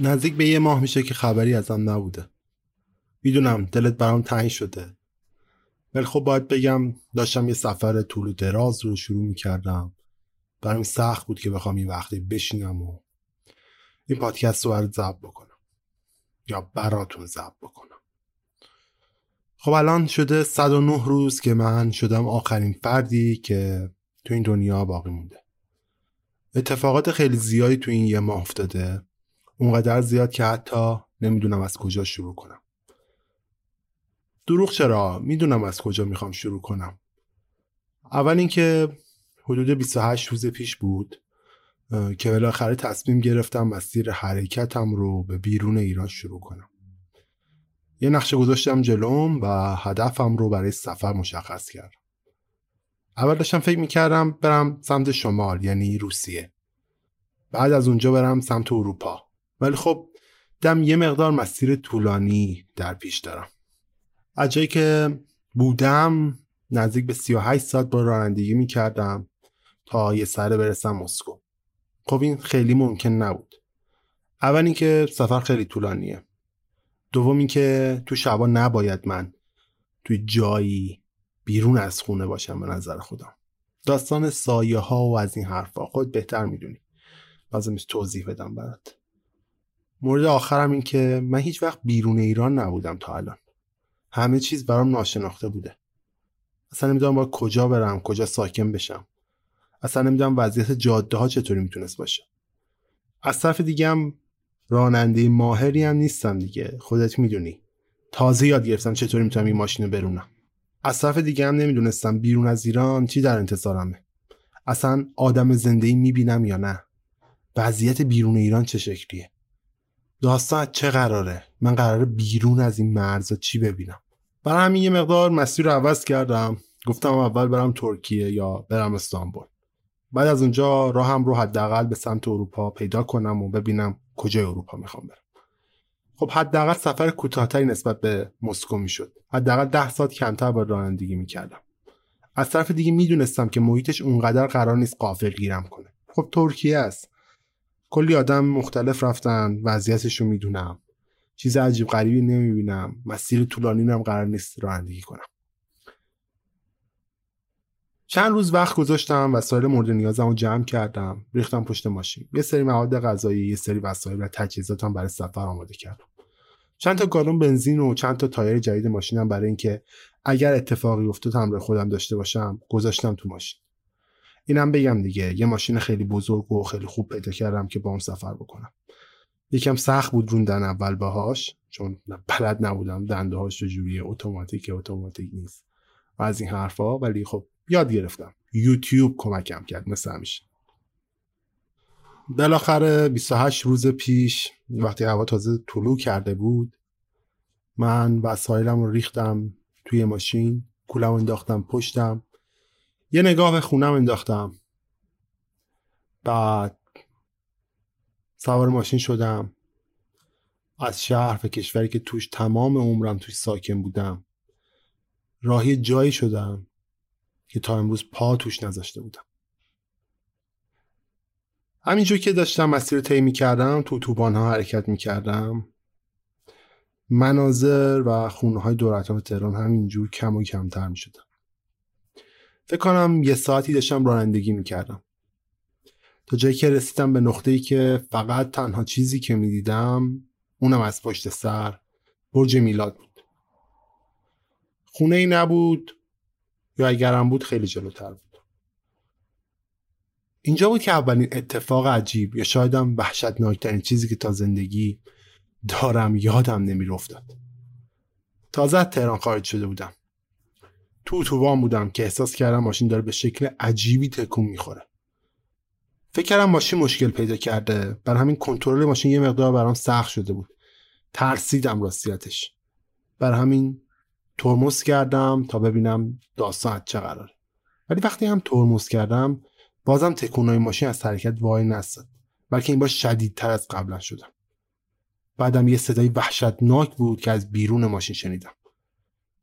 نزدیک به یه ماه میشه که خبری ازم نبوده. می‌دونم دلت برام تنگ شده. ولی خب باید بگم داشتم یه سفر طول و دراز رو شروع می‌کردم. برام سخت بود که بخوام این وقتی بشینم و این پادکست رو برات ضبط بکنم. یا براتون ضبط بکنم. خب الان شده 109 روز که من شدم آخرین فردی که تو این دنیا باقی مونده. اتفاقات خیلی زیادی تو این یه ماه افتاده. اونقدر زیاد که حتی نمی‌دونم از کجا شروع کنم. دروغ چرا؟ می‌دونم از کجا می‌خوام شروع کنم. اول اینکه حدود 28 روز پیش بود که بالاخره تصمیم گرفتم مسیر حرکتم رو به بیرون ایران شروع کنم. یه نقشه گذاشتم جلوم و هدفم رو برای سفر مشخص کردم. اول داشتم فکر می‌کردم برم سمت شمال یعنی روسیه. بعد از اونجا برم سمت اروپا. ولی خب دم یه مقدار مسیر طولانی در پیش دارم. از جایی که بودم نزدیک به 38 ساعت با رانندگی می‌کردم تا یه سره برسم مسکو. خب این خیلی ممکن نبود. اول اینکه سفر خیلی طولانیه. دوم اینکه تو شبا نباید من توی جایی بیرون از خونه باشم به نظر خودم. داستان سایه ها و از این حرفا خود بهتر می‌دونی. لازم توضیح بدم برات. مورد آخرم این که من هیچ وقت بیرون ایران نبودم تا الان. همه چیز برام ناشناخته بوده. اصلا نمی‌دونم با کجا برم کجا ساکن بشم. اصلا نمی‌دونم وضعیت جاده ها چطوری می‌تونست باشه. از طرف دیگه هم راننده ماهری هم نیستم دیگه. خودت می‌دونی. تازه یاد گرفتم چطوری می‌تونم این ماشین رو برونم. از طرف دیگه هم نمی‌دونستم بیرون از ایران چی در انتظارمه. اصلا آدم زنده می‌بینم یا نه؟ وضعیت بیرون ایران چه شکلیه؟ داستان چه قراره؟ من قراره بیرون از این مرزا چی ببینم؟ برای همین یه مقدار مسیر رو عوض کردم. گفتم اول برم ترکیه یا برم استانبول. بعد از اونجا راهم رو حداقل به سمت اروپا پیدا کنم و ببینم کجای اروپا می‌خوام برم. خب حداقل سفر کوتاهتری نسبت به مسکو می‌شد. حداقل ده ساعت کمتر با رانندگی می‌کردم. از طرف دیگه می‌دونستم که محیطش اونقدر قرار نیست قافل گیرم کنه. خب ترکیه است. کلی آدم مختلف رفتن وضعیتش رو می‌دونم. چیز عجیب غریبی نمی‌بینم. مسیر طولانی هم قرار نیست رانندگی کنم. چند روز وقت گذاشتم وسایل مورد نیازم رو جمع کردم. ریختم پشت ماشین. یه سری مواد غذایی یه سری وسایل و تجهیزاتم برای سفر آماده کردم. چند تا گالون بنزین و چند تا تایر جدید ماشینم برای اینکه اگر اتفاقی افتاد همراه خودم داشته باشم گذاشتم تو ماشین. اینم بگم دیگه یه ماشین خیلی بزرگ و خیلی خوب پیدا کردم که با اون سفر بکنم. یکم سخت بود روندن اول باهاش چون بلد نبودم دنده هاش جوری اتوماتیک اتوماتیک نیست. و از این حرفا ولی خب یاد گرفتم. یوتیوب کمکم کرد مثل همیشه. بالاخره 28 روز پیش وقتی هوا تازه طلوع کرده بود من وسایلم رو ریختم توی ماشین کولم انداختم پشتم. یه نگاه به خونم انداختم. بعد سوار ماشین شدم. از شهر و کشوری که توش تمام عمرم توش ساکن بودم. راهی جایی شدم که تا امروز پا توش نذاشته بودم. همینجور که داشتم مسیر طی کردم تو توبان ها حرکت می کردم مناظر و خونه های دور اطراف تهران همینجور کم و کمتر می شدم فکر کنم یه ساعتی داشتم رانندگی می کردم تا جایی که رسیدم به نقطه‌ای که فقط تنها چیزی که می‌دیدم اونم از پشت سر برج میلاد بود. خونه ای نبود یا اگرم بود خیلی جلوتر بود. اینجا بود که اولین اتفاق عجیب یا شایدم وحشتناکترین چیزی که تا زندگی دارم یادم نمیرفتاد تازه از تهران خارج شده بودم. تو اتوبان بودم که احساس کردم ماشین داره به شکل عجیبی تکون می‌خوره. فکر کردم ماشین مشکل پیدا کرده. بر همین کنترل ماشین یه مقدار برام سخت شده بود. ترسیدم راستیتش. بر همین ترمز کردم تا ببینم داستان چه قراره. ولی وقتی هم ترمز کردم بازم تکونای ماشین از حرکت وای نستد بلکه این با شدیدتر از قبلا شدم. بعدم یه صدای وحشتناک بود که از بیرون ماشین شنیدم.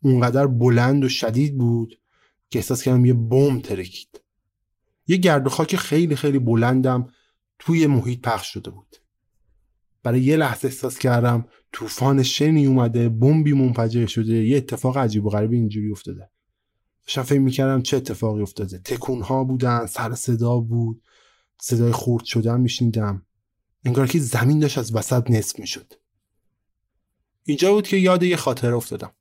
اونقدر بلند و شدید بود که احساس کردم یه بم ترکید. یه گرد و خاک خیلی خیلی بلندم توی محیط پخش شده بود. برای یه لحظه احساس کردم طوفان شنی اومده بمبی منفجر شده یه اتفاق عجیب و غریبی اینجوری افتاده. فکر می‌کردم چه اتفاقی افتاده. تکون ها بودن سر صدا بود صدای خورد شدن میشنیدم. انگار که زمین داشت از وسط نصف می‌شد. اینجا بود که یاد یه خاطره افتادم.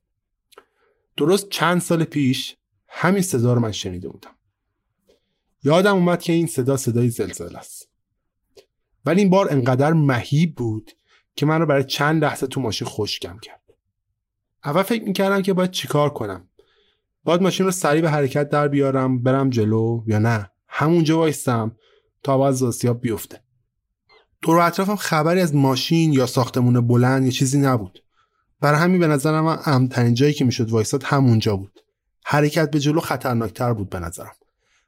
درست چند سال پیش همین صدا رو من شنیده بودم. یادم اومد که این صدا صدای زلزله است. ولی این بار انقدر مهیب بود که من رو برای چند لحظه تو ماشین خوشگم کرد. اول فکر می‌کردم که باید چیکار کنم. باید ماشین رو سریع به حرکت در بیارم برم جلو یا نه. همونجا وایستم تا باز آسیاب بیفته. دور اطرافم خبری از ماشین یا ساختمون بلند یا چیزی نبود. برای همین به نظرم من امترین جایی که می‌شد وایستاد همونجا بود. حرکت به جلو خطرناکتر بود به نظرم.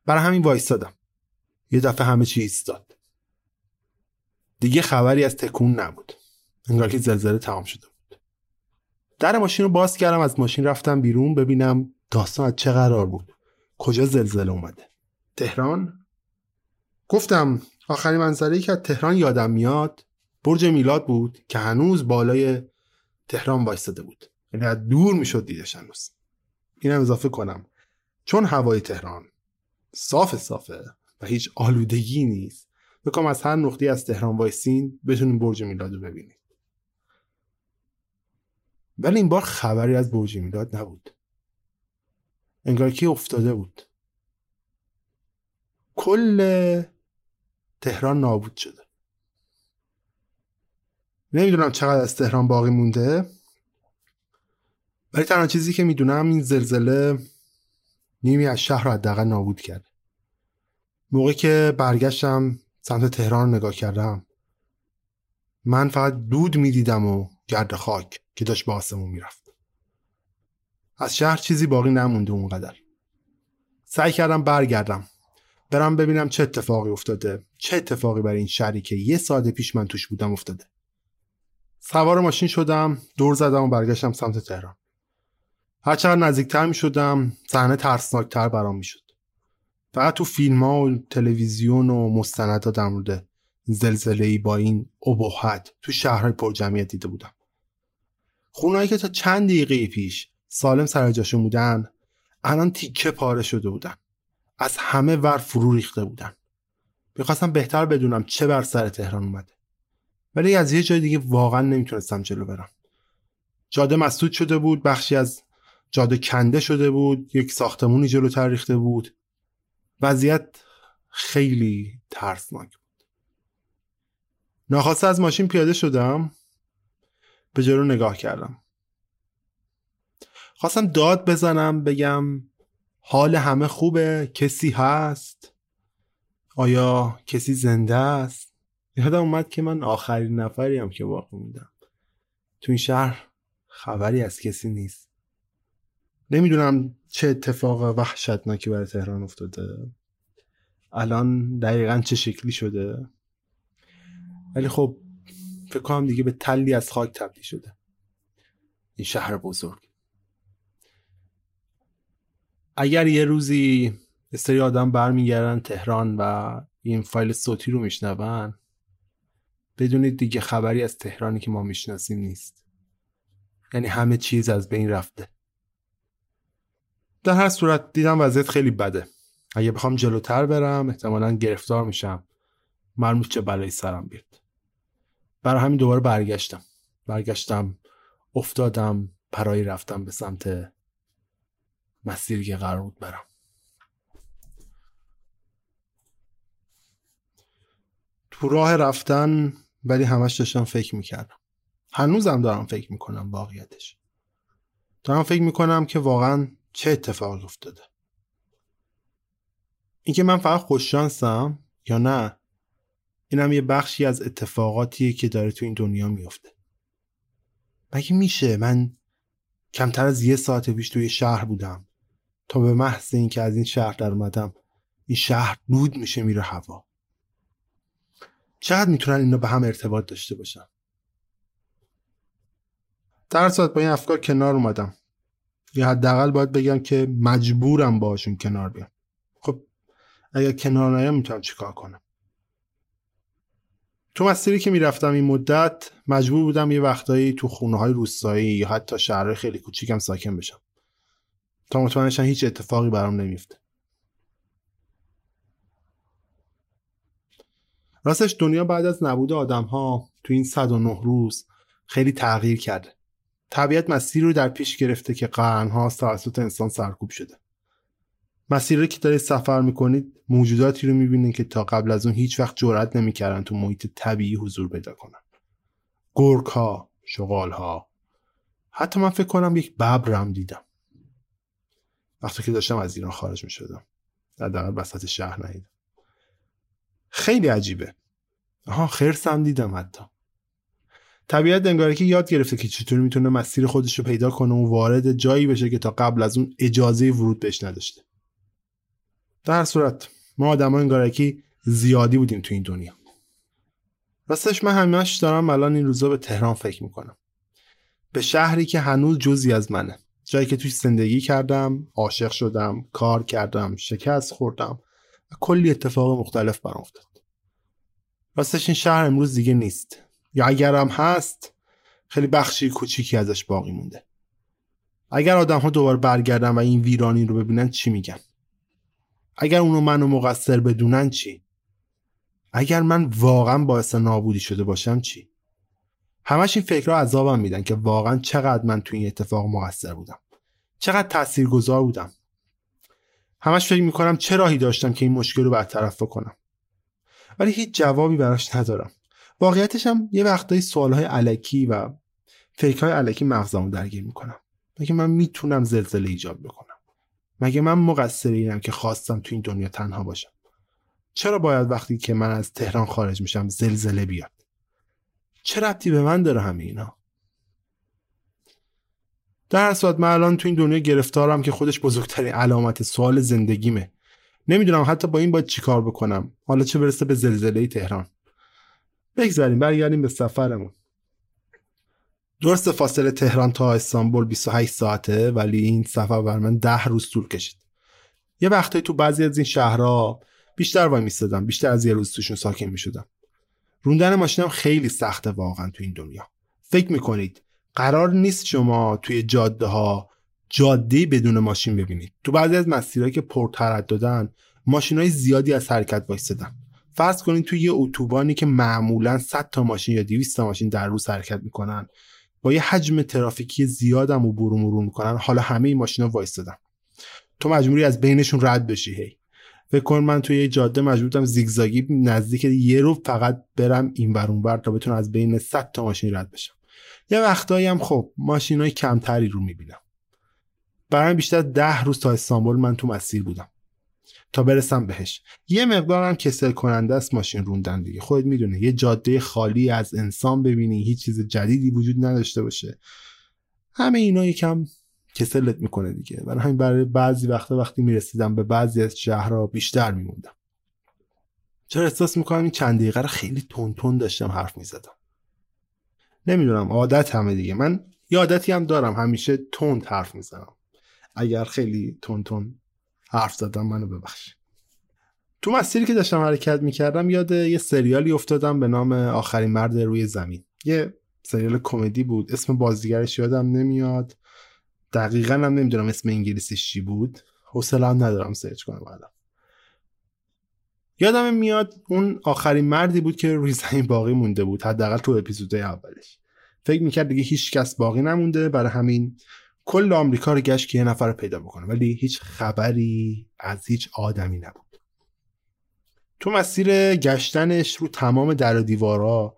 برای همین وایستادم یه دفعه همه چی ایستاد. دیگه خبری از تکون نبود. انگار که زلزله تمام شده بود. در ماشین رو باز کردم از ماشین رفتم بیرون ببینم داستان از چه قرار بود. کجا زلزله اومده؟ تهران؟ گفتم آخرین منظره که از تهران یادم میاد برج میلاد بود که هنوز بالای تهران وایستاده بود. یعنی از دور می‌شد دیدش هنوز. اینم اضافه کنم. چون هوای تهران صاف صافه و هیچ آلودگی نیست بکنم از هر نقطه از تهران وایسین بتونین برج میلاد رو ببینید ولی این بار خبری از برج میلاد نبود. انگار که افتاده بود. کل تهران نابود شده. نمی‌دونم چقدر از تهران باقی مونده. ولی تنها چیزی که می‌دونم این زلزله نیمی از شهر رو حداقل نابود کرد. موقعی که برگشتم سمت تهران رو نگاه کردم من فقط دود می‌دیدم و گرد خاک که داشت به آسمون می‌رفت. از شهر چیزی باقی نمونده اونقدر. سعی کردم برگردم. برم ببینم چه اتفاقی افتاده. چه اتفاقی برای این شهری که یه ساعت پیش من توش بودم افتاده. سوار ماشین شدم دور زدم و برگشتم سمت تهران. هرچقدر نزدیکتر می شدم صحنه ترسناکتر برام می شد فقط تو فیلم ها و تلویزیون و مستندات در مورد زلزله ای با این ابهت تو شهرهای پرجمعیت دیده بودم. خونهایی که تا چند دقیقه پیش سالم سر جاشون بودن الان تیکه پاره شده بودن. از همه ور فرو ریخته بودن. می‌خواستم بهتر بدونم چه بر سر تهران اومده. ولی از یه جای دیگه واقعا نمی‌تونستم جلو برم. جاده مسدود شده بود بخشی از جاده کنده شده بود یک ساختمونی جلو ریخته بود. وضعیت خیلی ترسناک بود. ناخواسته از ماشین پیاده شدم به جلو نگاه کردم. خواستم داد بزنم بگم حال همه خوبه کسی هست؟ آیا کسی زنده است؟ یادم اومد که من آخرین نفریم که واقع میدم تو این شهر خبری از کسی نیست. نمی‌دونم چه اتفاق وحشتناکی برای تهران افتاده. الان دقیقا چه شکلی شده. ولی خب فکر کنم دیگه به تلی از خاک تبدیل شده. این شهر بزرگ. اگر یه روزی سری آدم برمیگردن تهران و این فایل صوتی رو میشنون بدونید دیگه خبری از تهرانی که ما می‌شناسیم نیست. یعنی همه چیز از بین رفته. در هر صورت دیدم وضعیت خیلی بده. اگه بخوام جلوتر برم احتمالا گرفتار میشم. مرموز چه بلایی سرم بیاد. برای همین دوباره برگشتم. برگشتم افتادم پرایی رفتم به سمت مسیری که قرار بود برم. تو راه رفتن ولی همش داشتم فکر می‌کردم. هنوزم دارم فکر می‌کنم واقعیتش. دارم فکر می‌کنم که واقعا چه اتفاقی افتاده. اینکه من فقط خوششانسم یا نه اینم یه بخشی از اتفاقاتیه که داره تو این دنیا میفته مگه میشه من کمتر از یه ساعت پیش توی شهر بودم تا به محض اینکه از این شهر در اومدم این شهر نود میشه میره هوا. چقدر می‌تونن اینا به هم ارتباط داشته باشن. در ساعت با این افکار کنار اومدم. یا حداقل باید بگم که مجبورم باشون کنار بیام. خب اگر کنار نیام می‌تونم چیکار کنم؟ تو مسیری که می‌رفتم این مدت مجبور بودم یه وقتایی تو خونه های روستایی یا حتی شهرهای خیلی کوچیکم ساکن بشم. تا مطمئنشم هیچ اتفاقی برام نمیفته راستش دنیا بعد از نبود آدم ها تو این 109 روز خیلی تغییر کرده. طبیعت مسیر رو در پیش گرفته که قرنها توسط انسان سرکوب شده. مسیری که دارید سفر می‌کنید موجوداتی رو می‌بینید که تا قبل از اون هیچ وقت جرأت نمی‌کردن تو محیط طبیعی حضور پیدا کنن. گرگ ها شغال ها حتی من فکر کنم یک ببرم دیدم. وقتی که داشتم از ایران خارج می‌شدم. در وسط شهر ندیدم خیلی عجیبه. آها خرسم دیدم حتی. طبیعت انگاره که یاد گرفته که چطور می‌تونه مسیر خودش رو پیدا کنه و وارد جایی بشه که تا قبل از اون اجازه ورود بهش نداشته. در صورت ما آدم انگارکی زیادی بودیم تو این دنیا. راستش من همش دارم الان این روزا به تهران فکر می‌کنم. به شهری که هنوز جزی از منه. جایی که توش زندگی کردم عاشق شدم کار کردم شکست خوردم. و کلی اتفاق مختلف برام افتاد. راستش این شهر امروز دیگه نیست. یا اگرم هست خیلی بخشی کوچیکی ازش باقی مونده. اگر آدم ها دوباره برگردن و این ویرانی رو ببینن چی میگن؟ اگر اونو منو مقصر بدونن چی؟ اگر من واقعا باعث نابودی شده باشم چی؟ همش این فکرها عذابم میدن که واقعا چقدر من تو این اتفاق مقصر بودم. چقدر تاثیرگذار بودم. همش فکر می‌کنم چه راهی داشتم که این مشکل رو برطرف بکنم. ولی هیچ جوابی براش ندارم. واقعیتش هم یه وقتایی سوالهای علکی و فکرهای علکی مغزمو درگیر می‌کنم. مگه من می‌تونم زلزله ایجاد بکنم؟ مگه من مقصر اینم که خواستم تو این دنیا تنها باشم؟ چرا باید وقتی که من از تهران خارج میشم زلزله بیاد؟ چه ربطی به من داره همه اینا؟ در هر صورت من الان تو این دنیا گرفتارم که خودش بزرگترین علامت سوال زندگیمه. نمی‌دونم حتی با این باید چیکار بکنم. حالا چه برسه به زلزله تهران. بگذاریم برگردیم به سفرمون. درست فاصله تهران تا استانبول 28 ساعته ولی این سفر بر من ده روز طول کشید. یه وقتایی تو بعضی از این شهرها بیشتر وای میستادم بیشتر از یه روز توشون ساکن می‌شدم. روندن ماشینم خیلی سخته واقعا تو این دنیا. فکر می‌کنید قرار نیست شما توی جاده ها جاده بدون ماشین ببینید. تو بعضی از مسیرهایی که پرترددن ماشین های زیادی از حرکت وایستدن فرض کنید توی یه اتوبانی که معمولا 100 تا ماشین یا 200 تا ماشین در روز حرکت می‌کنن با یه حجم ترافیکی زیادم و برو مرور می‌کنن حالا همه این ماشینا وایستادن. تو مجبوری از بینشون رد بشی هی. فکر کن من توی یه جاده مجبورم زیگزاگی نزدیک یه رو فقط برم این ور اون تا بتونم از بین 100 تا ماشین رد بشم. یه وقتایی هم خب ماشینای کمتری رو می‌بینم. برای بیشتر ده روز تا استانبول من تو مسیر بودم. تا برسم بهش. یه مقدارم کسل کننده است ماشین روندن دیگه. خودت می‌دونه یه جاده خالی از انسان ببینی هیچ چیز جدیدی وجود نداشته باشه. همه اینا یکم کسلت می‌کنه دیگه. برای همین برای بعضی وقتا وقتی می‌رسیدم به بعضی از شهرها بیشتر میموندم. چرا احساس می‌کنم این چند دقیقه رو خیلی تون تون داشتم حرف می‌زدم. نمی‌دونم عادت همه دیگه. من یه عادتی هم دارم همیشه تند حرف می‌زنم. اگر خیلی تون تون حرف زدم منو ببخش. تو مسیری که داشتم حرکت می‌کردم یاد یه سریالی افتادم به نام آخرین مرد روی زمین. یه سریال کمدی بود. اسم بازیگرش یادم نمیاد. دقیقا هم نمی‌دونم اسم انگلیسیش چی بود. حوصله ندارم سرچ کنم الان یادم میاد اون آخرین مردی بود که روی زمین باقی مونده بود حداقل تو اپیزودهای اولش. فکر می‌کرد دیگه هیچ کس باقی نمونده برای همین کل آمریکا رو گشت که یه نفر رو پیدا بکنه. ولی هیچ خبری از هیچ آدمی نبود. تو مسیر گشتنش رو تمام در و دیوارا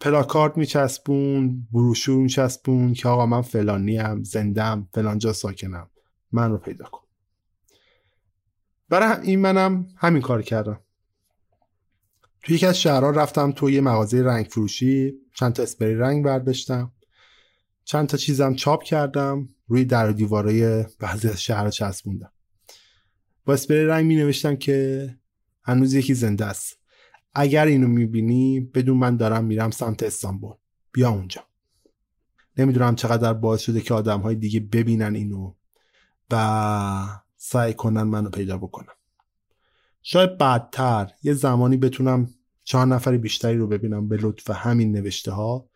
پلاکارد میچسبون بروشور میچسبون که آقا من فلانیم زندم فلانجا ساکنم من رو پیدا کن. برای این منم همین کار کردم. توی یکی از شهرها رفتم توی یه مغازه رنگ فروشی چند تا اسپری رنگ برداشتم. چند تا چیزم چاپ کردم روی در و دیوارای بعضی از شهر چسبوندم. با اسپری رنگ می نوشتم که هنوز یکی زنده است. اگر اینو می‌بینی بدون من دارم میرم سمت استانبول. بیا اونجا. نمی‌دونم چقدر باعث شده که آدم های دیگه ببینن اینو و سعی کنن منو پیدا بکنم شاید بعدتر یه زمانی بتونم چهار نفر بیشتری رو ببینم به لطف همین نوشته ها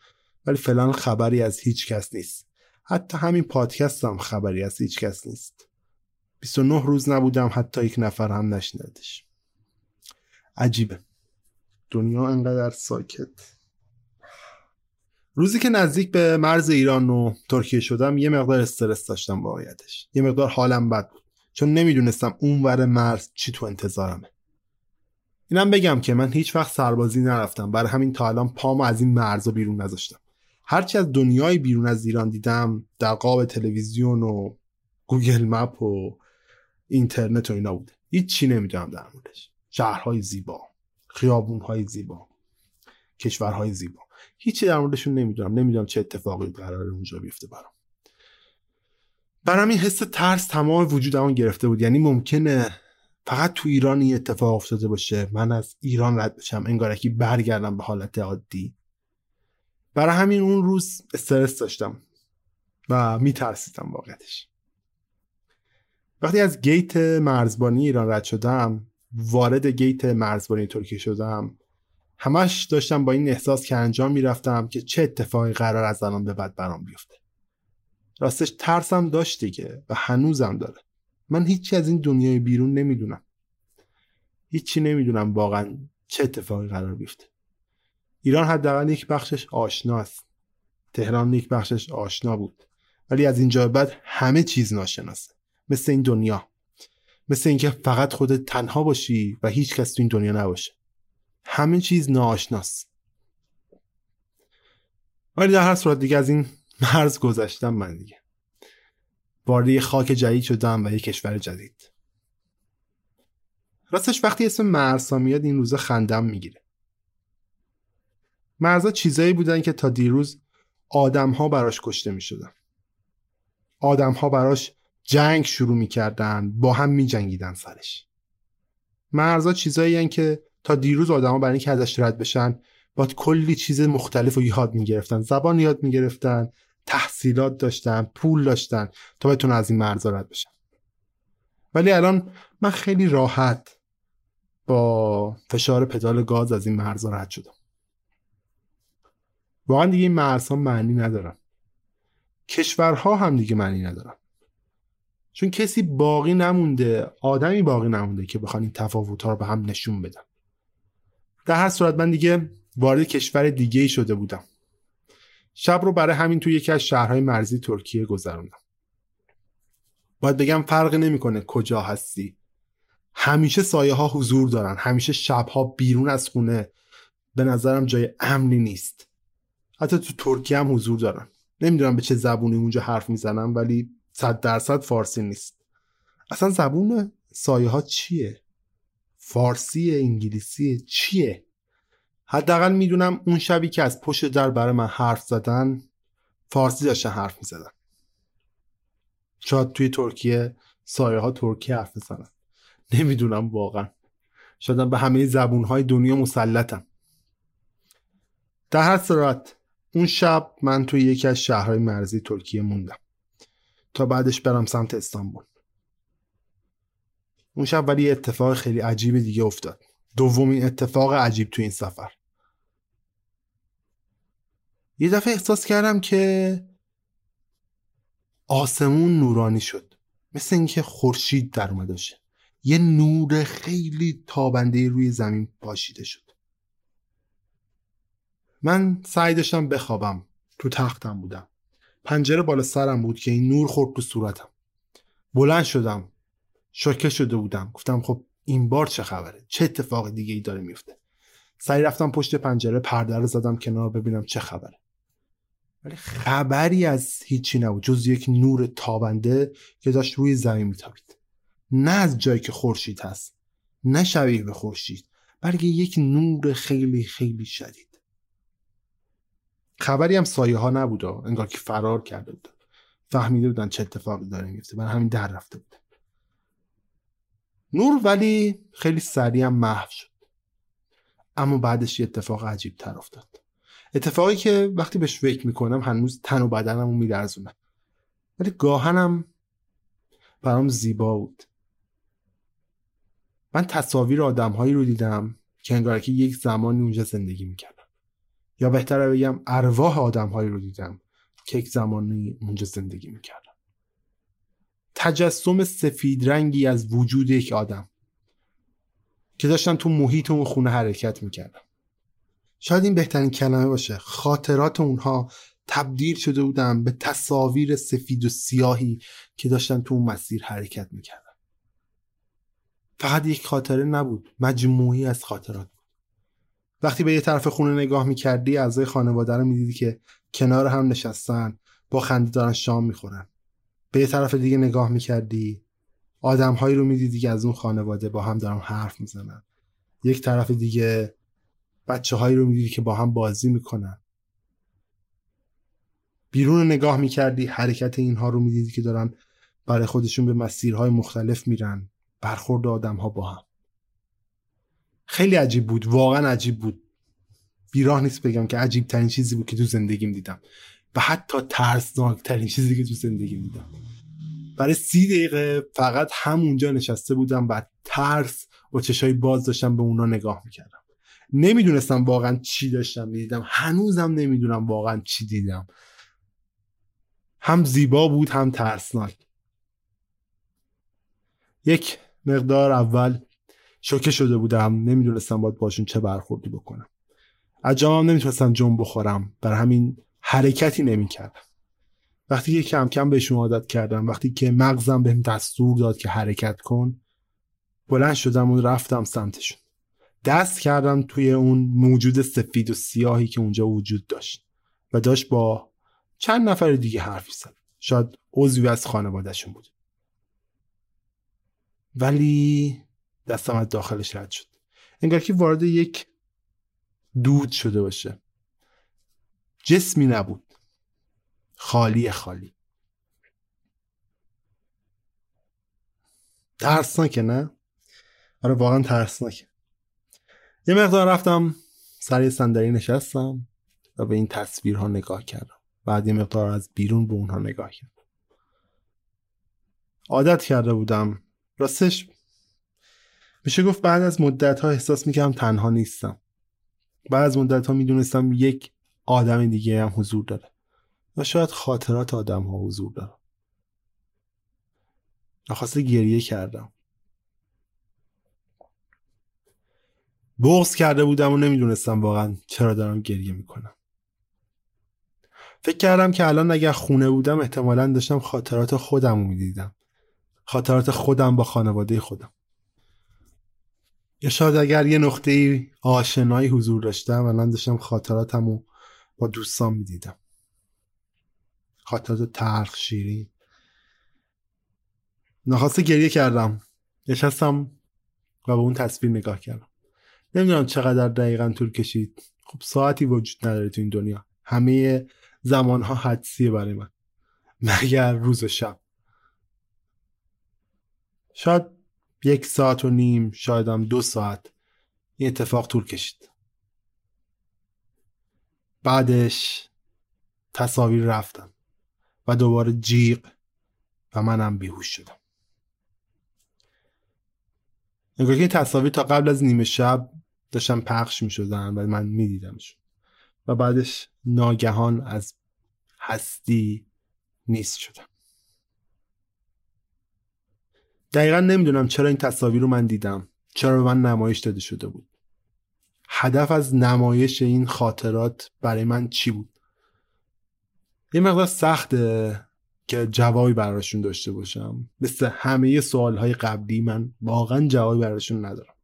ولی فعلا خبری از هیچ کس نیست. حتی همین پادکست هم خبری از هیچ کس نیست. 29 روز نبودم حتی یک نفر هم نشنیدش. عجیبه. دنیا انقدر ساکت. روزی که نزدیک به مرز ایران و ترکیه شدم یه مقدار استرس داشتم واقعیتش یه مقدار حالم بد بود. چون نمی‌دونستم اون ور مرز چی تو انتظارمه. اینم بگم که من هیچ وقت سربازی نرفتم. برای همین تا الان پامو از این مرزا بیرون نذاشتم. هرچی از دنیای بیرون از ایران دیدم در قاب تلویزیون و گوگل مپ و اینترنت و اینا بوده هیچ چی نمی‌دونم در موردش. شهرهای زیبا خیابونهای زیبا کشورهای زیبا. هیچی در موردشون نمی‌دونم. نمی‌دونم چه اتفاقی قرار اونجا بیفته برام. برام این حس ترس تمام وجودمون گرفته بود. یعنی ممکنه فقط تو ایران این اتفاق افتاده باشه. من از ایران رد بشم. انگارکی برگردم به حالت عادی. برای همین اون روز استرس داشتم و میترسیدم واقعتش وقتی از گیت مرزبانی ایران رد شدم وارد گیت مرزبانی ترکیه شدم همش داشتم با این احساس که انجام می‌رفتم که چه اتفاقی قرار از الان به بعد برام بیفته. راستش ترسم داشت دیگه و هنوزم داره. من هیچی از این دنیای بیرون نمی‌دونم. هیچی نمی‌دونم واقعا چه اتفاقی قرار بیفته. ایران حداقل یک بخشش آشناست تهران یک بخشش آشنا بود. ولی از اینجا بعد همه چیز ناشناسه مثل این دنیا. مثل اینکه فقط خودت تنها باشی و هیچ کس تو این دنیا نباشه. همه چیز ناآشناست ولی در هر صورت دیگه از این مرز گذشتم من دیگه. وارد یه خاک جدید شدم و یه کشور جدید. راستش وقتی اسم مرزها میاد این روزا خندم می‌گیره. مرزها چیزایی بودن که تا دیروز آدم ها براش کشته می‌شدن. آدم ها براش جنگ شروع می‌کردن با هم میجنگیدن سرش. مرزها چیزایی که تا دیروز آدما برای اینکه ازش رد بشن با کلی چیز مختلف رو یاد می‌گرفتن. زبان یاد می‌گرفتن تحصیلات داشتن پول داشتن تا بتونن از این مرزا رد بشن. ولی الان من خیلی راحت با فشار پدال گاز از این مرزا رد شدم. واقعا دیگه این مرزها معنی ندارن. کشورها هم دیگه معنی ندارن. چون کسی باقی نمونده آدمی باقی نمونده که بخوان این تفاوت ها رو به هم نشون بدن. در هر صورت من دیگه وارد کشور دیگه ای شده بودم. شب رو برای همین توی یکی از شهرهای مرزی ترکیه گذروندم. باید بگم فرق نمی‌کنه کجا هستی. همیشه سایه ها حضور دارن همیشه شبها بیرون از خونه به نظرم جای امنی نیست. حتی تو ترکیه هم حضور دارن. نمی‌دونم به چه زبونی اونجا حرف می‌زنم ولی صد درصد فارسی نیست. اصلا زبون سایه ها چیه؟ فارسی انگلیسی چیه؟ حداقل می‌دونم اون شبی که از پشت در برای من حرف زدن فارسی داشتن حرف می‌زدن. شاید توی ترکیه سایه ها ترکی حرف بزنن نمی‌دونم واقعا. شاید به همه زبون های دنیا مسلطم. در هر صورت اون شب من توی یکی از شهرهای مرزی ترکیه موندم. تا بعدش برم سمت استانبول. اون شب ولی اتفاق خیلی عجیب دیگه افتاد. دومین اتفاق عجیب تو این سفر. یه دفعه احساس کردم که آسمون نورانی شد. مثل اینکه خورشید در اومده یه نور خیلی تابنده روی زمین پاشیده شد. من سعی داشتم بخوابم. تو تختم بودم. پنجره بالا سرم بود که این نور خورد تو صورتم. بلند شدم. شوکه شده بودم. گفتم خب این بار چه خبره؟ چه اتفاق دیگه ای داره میفته؟ سعی رفتم پشت پنجره پرده رو زدم کنار ببینم چه خبره. ولی خبری از هیچی نبود. جز یک نور تابنده که داشت روی زمین میتابید. نه از جایی که خورشید هست نه شبیه به خورشید بلکه یک نور خیلی خیلی شدید. خبری هم سایه ها نبود انگار که فرار کرده بود. فهمیده بودن چه اتفاقی داره میفته برای همین در رفته بود. نور ولی خیلی سریع محو شد. اما بعدش یه اتفاق عجیب تر افتاد. اتفاقی که وقتی بهش فکر می‌کنم هنوز تن و بدنم رو میلرزونه. ولی گاهنم برام زیبا بود. من تصاویر آدمهایی رو دیدم که انگار که یک زمانی اونجا زندگی می‌کردن یا بهتره بگم ارواح آدمهایی رو دیدم که یک زمانی اونجا زندگی می‌کردن تجسم سفید رنگی از وجود یک آدم که داشتن تو محیط اون خونه حرکت می‌کردن. شاید این بهترین کلمه باشه. خاطرات اونها تبدیل شده بودن به تصاویر سفید و سیاهی که داشتن تو اون مسیر حرکت می‌کردن. فقط یک خاطره نبود مجموعی از خاطرات بود. وقتی به یه طرف خونه نگاه می‌کردی اعضای خانواده رو می‌دیدی که کنار هم نشستن با خنده دارن شام می‌خورن. به یه طرف دیگه نگاه می‌کردی آدمهایی رو می‌دیدی که از اون خانواده با هم دارن حرف می‌زنن. یک طرف دیگه بچه هایی رو می‌دیدی که با هم بازی می‌کنن. بیرون نگاه می‌کردی حرکت اینها رو می‌دیدی که دارن برای خودشون به مسیرهای مختلف میرن. برخورد آدم ها با هم. خیلی عجیب بود واقعا عجیب بود. بیراه نیست بگم که عجیب ترین چیزی بود که تو زندگیم دیدم. و حتی ترسناک ترین چیزی که تو زندگیم دیدم. برای سی دقیقه فقط همونجا نشسته بودم و ترس و چشای باز داشتم به اونا نگاه می‌کردم. نمی‌دونستم واقعا چی داشتم می‌دیدم. هنوزم نمی‌دونم واقعا چی دیدم. هم زیبا بود هم ترسناک. یک مقدار اول شوکه شده بودم. نمی‌دونستم باید باشون چه برخوردی بکنم. از نمی‌تونستم جنب بخورم. بر همین حرکتی نمی‌کردم. وقتی که کم کم بهشون عادت کردم. وقتی که مغزم بهم دستور داد که حرکت کن بلند شدم و رفتم سمتشون. دست کردم توی اون موجود سفید و سیاهی که اونجا وجود داشت و داشت با چند نفر دیگه حرفی زد شاید عضوی از خانوادهشون بود. ولی دستم از داخلش رد شد. انگار که وارد یک دود شده باشه. جسمی نبود. خالی خالی. ترسناکه نه؟ آره واقعا ترسناکه یه مقدار رفتم سر صندلی نشستم و به این تصویرها نگاه کردم. بعد یه مقدار از بیرون به اونها نگاه کردم. عادت کرده بودم. راستش میشه گفت بعد از مدت ها احساس می‌کردم تنها نیستم. بعد از مدت ها می‌دونستم یک آدم دیگه هم حضور داره و شاید خاطرات آدم ها حضور داره. نخواسته گریه کردم. بغز کرده بودم و نمی‌دونستم واقعا چرا دارم گریه می‌کنم. فکر کردم که الان اگر خونه بودم احتمالا داشتم خاطرات خودم رو می‌دیدم. خاطرات خودم با خانواده خودم. یا شاید اگر یه نقطه آشنایی حضور داشتم الان داشتم خاطراتم رو با دوستان می‌دیدم. خاطرات ترخ شیرین. نخواسته گریه کردم. نشستم و به اون تصویر نگاه کردم. نمی‌دونم چقدر دقیقا طول کشید. خب ساعتی وجود نداره تو این دنیا. همه زمانها حدسیه برای من. مگر روز و شب. شاید یک ساعت و نیم شاید هم دو ساعت. این اتفاق طول کشید. بعدش تصاویر رفتم و دوباره جیغ و منم بیهوش شدم. انگار که تصاویر تا قبل از نیمه شب داشتن پخش می شدن و من می دیدمش و بعدش ناگهان از هستی نیست شدم. دقیقا نمی‌دونم چرا این تصاویر رو من دیدم. چرا به من نمایش داده شده بود. هدف از نمایش این خاطرات برای من چی بود؟ یه مقدار سخته که جوابی براشون داشته باشم. مثل همه سوال های قبلی من واقعا جوابی براشون ندارم.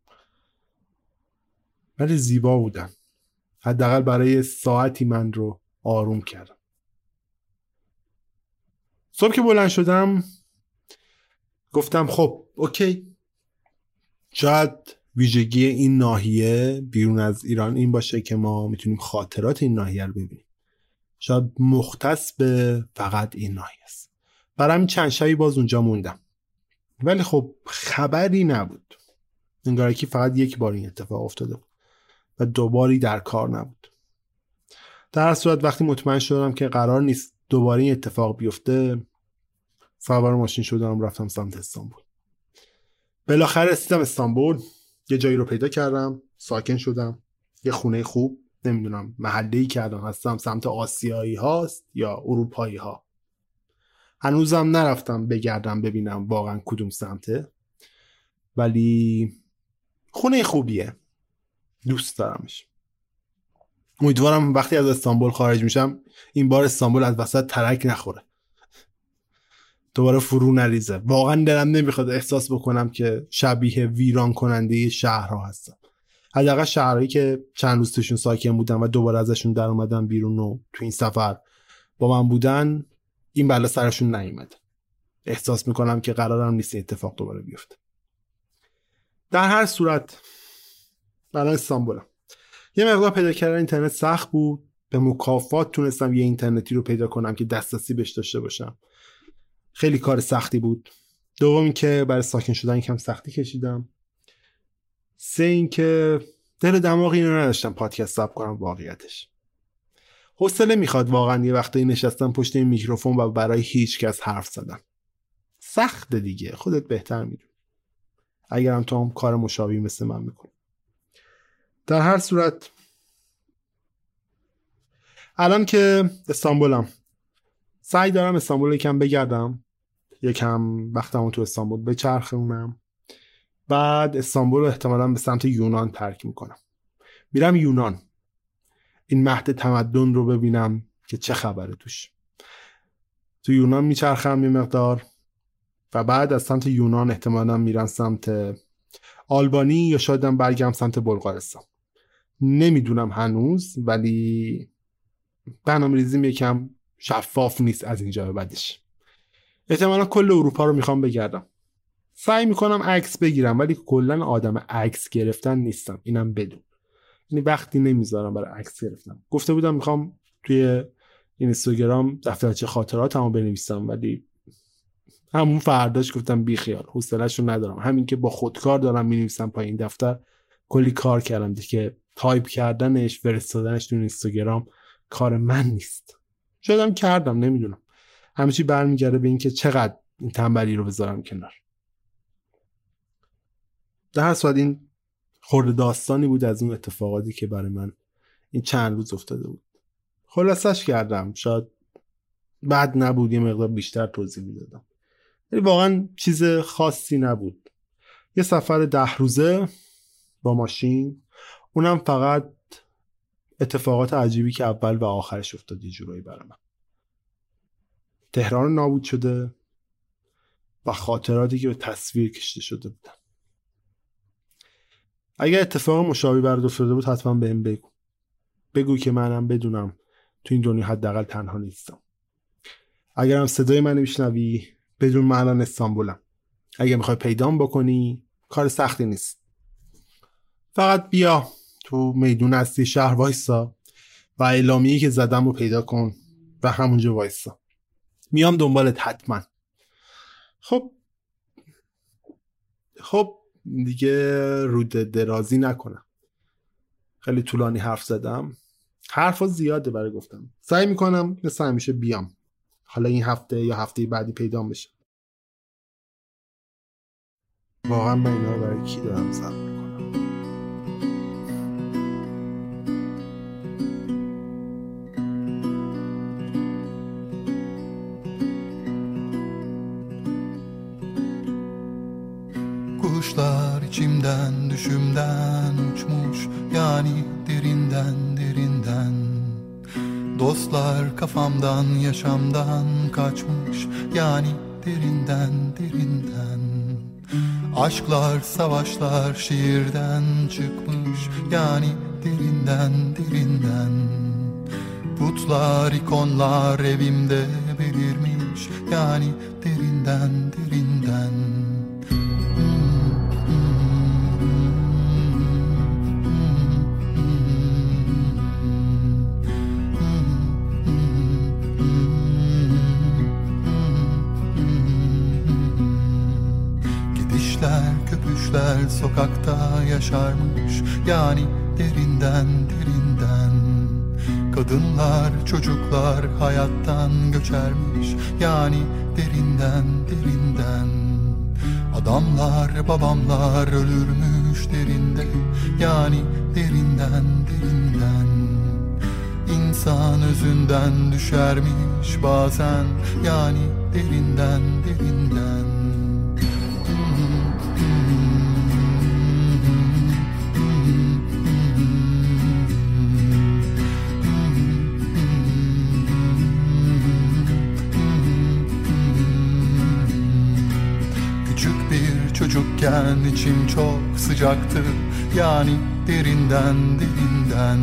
ولی زیبا بودن. حداقل برای ساعتی من رو آروم کردم. صبح که بلند شدم گفتم خب اوکی. شاید ویژگی این ناحیه بیرون از ایران این باشه که ما می‌تونیم خاطرات این ناحیه رو ببینیم. شاید مختص به فقط این ناحیه است. برای همین چند شبی باز اونجا موندم. ولی خب خبری نبود. انگار که فقط یک بار این اتفاق افتاده بود. و دوباری در کار نبود. در صورت وقتی مطمئن شدم که قرار نیست دوباره این اتفاق بیفته سوار ماشین شدم رفتم سمت استانبول. بالاخره رسیدم استانبول. یه جایی رو پیدا کردم ساکن شدم. یه خونه خوب نمی‌دونم محله ای که الان هستم سمت آسیایی هاست یا اروپایی ها. هنوزم نرفتم بگردم ببینم واقعا کدوم سمته. ولی خونه خوبیه. دوست دارمش امیدوارم وقتی از استانبول خارج میشم این بار استانبول از وسط ترک نخوره. دوباره فرو نریزه. واقعا دلم نمی‌خواد احساس بکنم که شبیه ویران کننده شهرها هستم. حداقل شهرهایی که چند روز توشون ساکن بودم و دوباره ازشون در اومدم بیرون و تو این سفر با من بودن این بلا سرشون نیومد احساس می‌کنم که قرارم نیست اتفاق دوباره بیفته. در هر صورت الان استانبولم. یه مقدار پیدا کردن اینترنت سخت بود. به مکافات تونستم یه اینترنتی رو پیدا کنم که دسترسی بهش داشته باشم. خیلی کار سختی بود. دوم که برای ساکن شدن کم سختی کشیدم. سه اینکه دل دماغ اینو نداشتم پادکست ثبت کنم واقعیتش. حوصله می‌خواد واقعا یه وقتایی نشستم پشت این میکروفون و برای هیچ کس حرف زدم. سخت دیگه. خودت بهتر می‌دونی. اگرم تو هم کار مشابهی مثل من می‌کنی. در هر صورت الان که استانبولم. سعی دارم استانبول یکم بگردم. یکم وقتمو تو استانبول بچرخونم. بعد استانبول رو احتمالا به سمت یونان ترک می‌کنم. میرم یونان. این مهد تمدن رو ببینم که چه خبره توش. تو یونان میچرخم یه مقدار. و بعد از سمت یونان احتمالا میرم سمت آلبانی یا شایدم برگم سمت بلغارستان. نمی‌دونم هنوز ولی برنامه ریزیم یکم شفاف نیست از اینجا به بعدش. احتمالا کل اروپا رو می‌خوام بگردم. سعی می‌کنم عکس بگیرم ولی کلا آدم عکس گرفتن نیستم. اینم بدون. یعنی وقتی نمی‌ذارم برای عکس گرفتن. گفته بودم می‌خوام توی اینستاگرام دفترچه خاطراتمو بنویسم ولی همون فرداش گفتم بی خیال. حوصله‌شو ندارم. همین که با خودکار دارم می‌نویسم پای این دفتر کلی کار کردم که تایپ کردنش فرستادنش تو اینستاگرام کار من نیست. شایدم کردم نمی‌دونم. همه چی برمیگرده به اینکه چقدر این تنبلی رو بذارم کنار. در هر صورت این خرده داستانی بود از اون اتفاقاتی که برای من این چند روز افتاده بود. خلاصش کردم شاید بعد نبود یه مقدار بیشتر توضیح می‌دادم. ولی واقعا چیز خاصی نبود. یه سفر ده روزه با ماشین اونم فقط اتفاقات عجیبی که اول و آخرش افتاد یه جورایی برای من. تهران نابود شده و خاطراتی که به تصویر کشته شده بودن. اگر اتفاق مشابهی برات افتاده بود حتما بهم بگو. بگو که منم بدونم تو این دنیا حداقل تنها نیستم. اگرم صدای من میشنوی بدون من الان استانبولم. اگه می‌خوای پیدام بکنی کار سختی نیست. فقط بیا. تو میدون هستی شهر وایسا و اعلامیه که زدم رو پیدا کن و همونجا وایسا. میام دنبالت حتما. خب خب دیگه رود درازی نکنم. خیلی طولانی حرف زدم. حرف زیاده برای گفتم. سعی می‌کنم مثل همیشه بیام. حالا این هفته یا هفته بعدی پیدا بشه. واقعا من اینا برای کی دارم زن İçimden düşümden uçmuş Yani derinden derinden. Dostlar kafamdan yaşamdan kaçmış Yani derinden derinden. Aşklar savaşlar şiirden çıkmış Yani derinden derinden. Putlar ikonlar evimde belirmiş Yani derinden derinden yaşarmış. Yani derinden derinden. Kadınlar çocuklar hayattan göçermiş. Yani derinden derinden. Adamlar babamlar ölürmüş derinde. Yani derinden derinden. İnsan özünden düşermiş bazen. Yani derinden derinden çocukken içim çok sıcaktı Yani derinden derinden.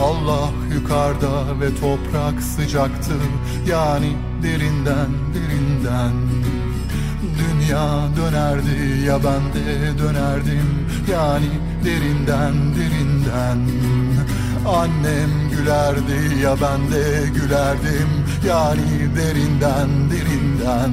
Allah yukarıda ve toprak sıcaktı Yani derinden derinden. Dünya dönerdi ya ben de dönerdim Yani derinden derinden. Annem gülerdi ya ben de gülerdim Yani derinden derinden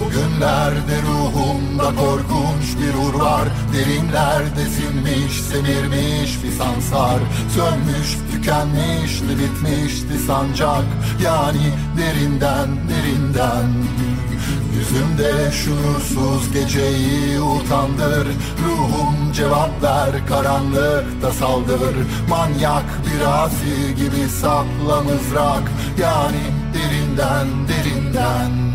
Bugünlerde ruhumda korkunç bir ur var. Derinlerde sinmiş, semirmiş fisanslar Sönmüş, tükenmişti, bitmişti sancak. Yani derinden, derinden. Yüzümde şuursuz geceyi utandır. Ruhum cevap ver karanlıkta saldır. Manyak bir asi gibi sapla mızrak. Yani derinden derinden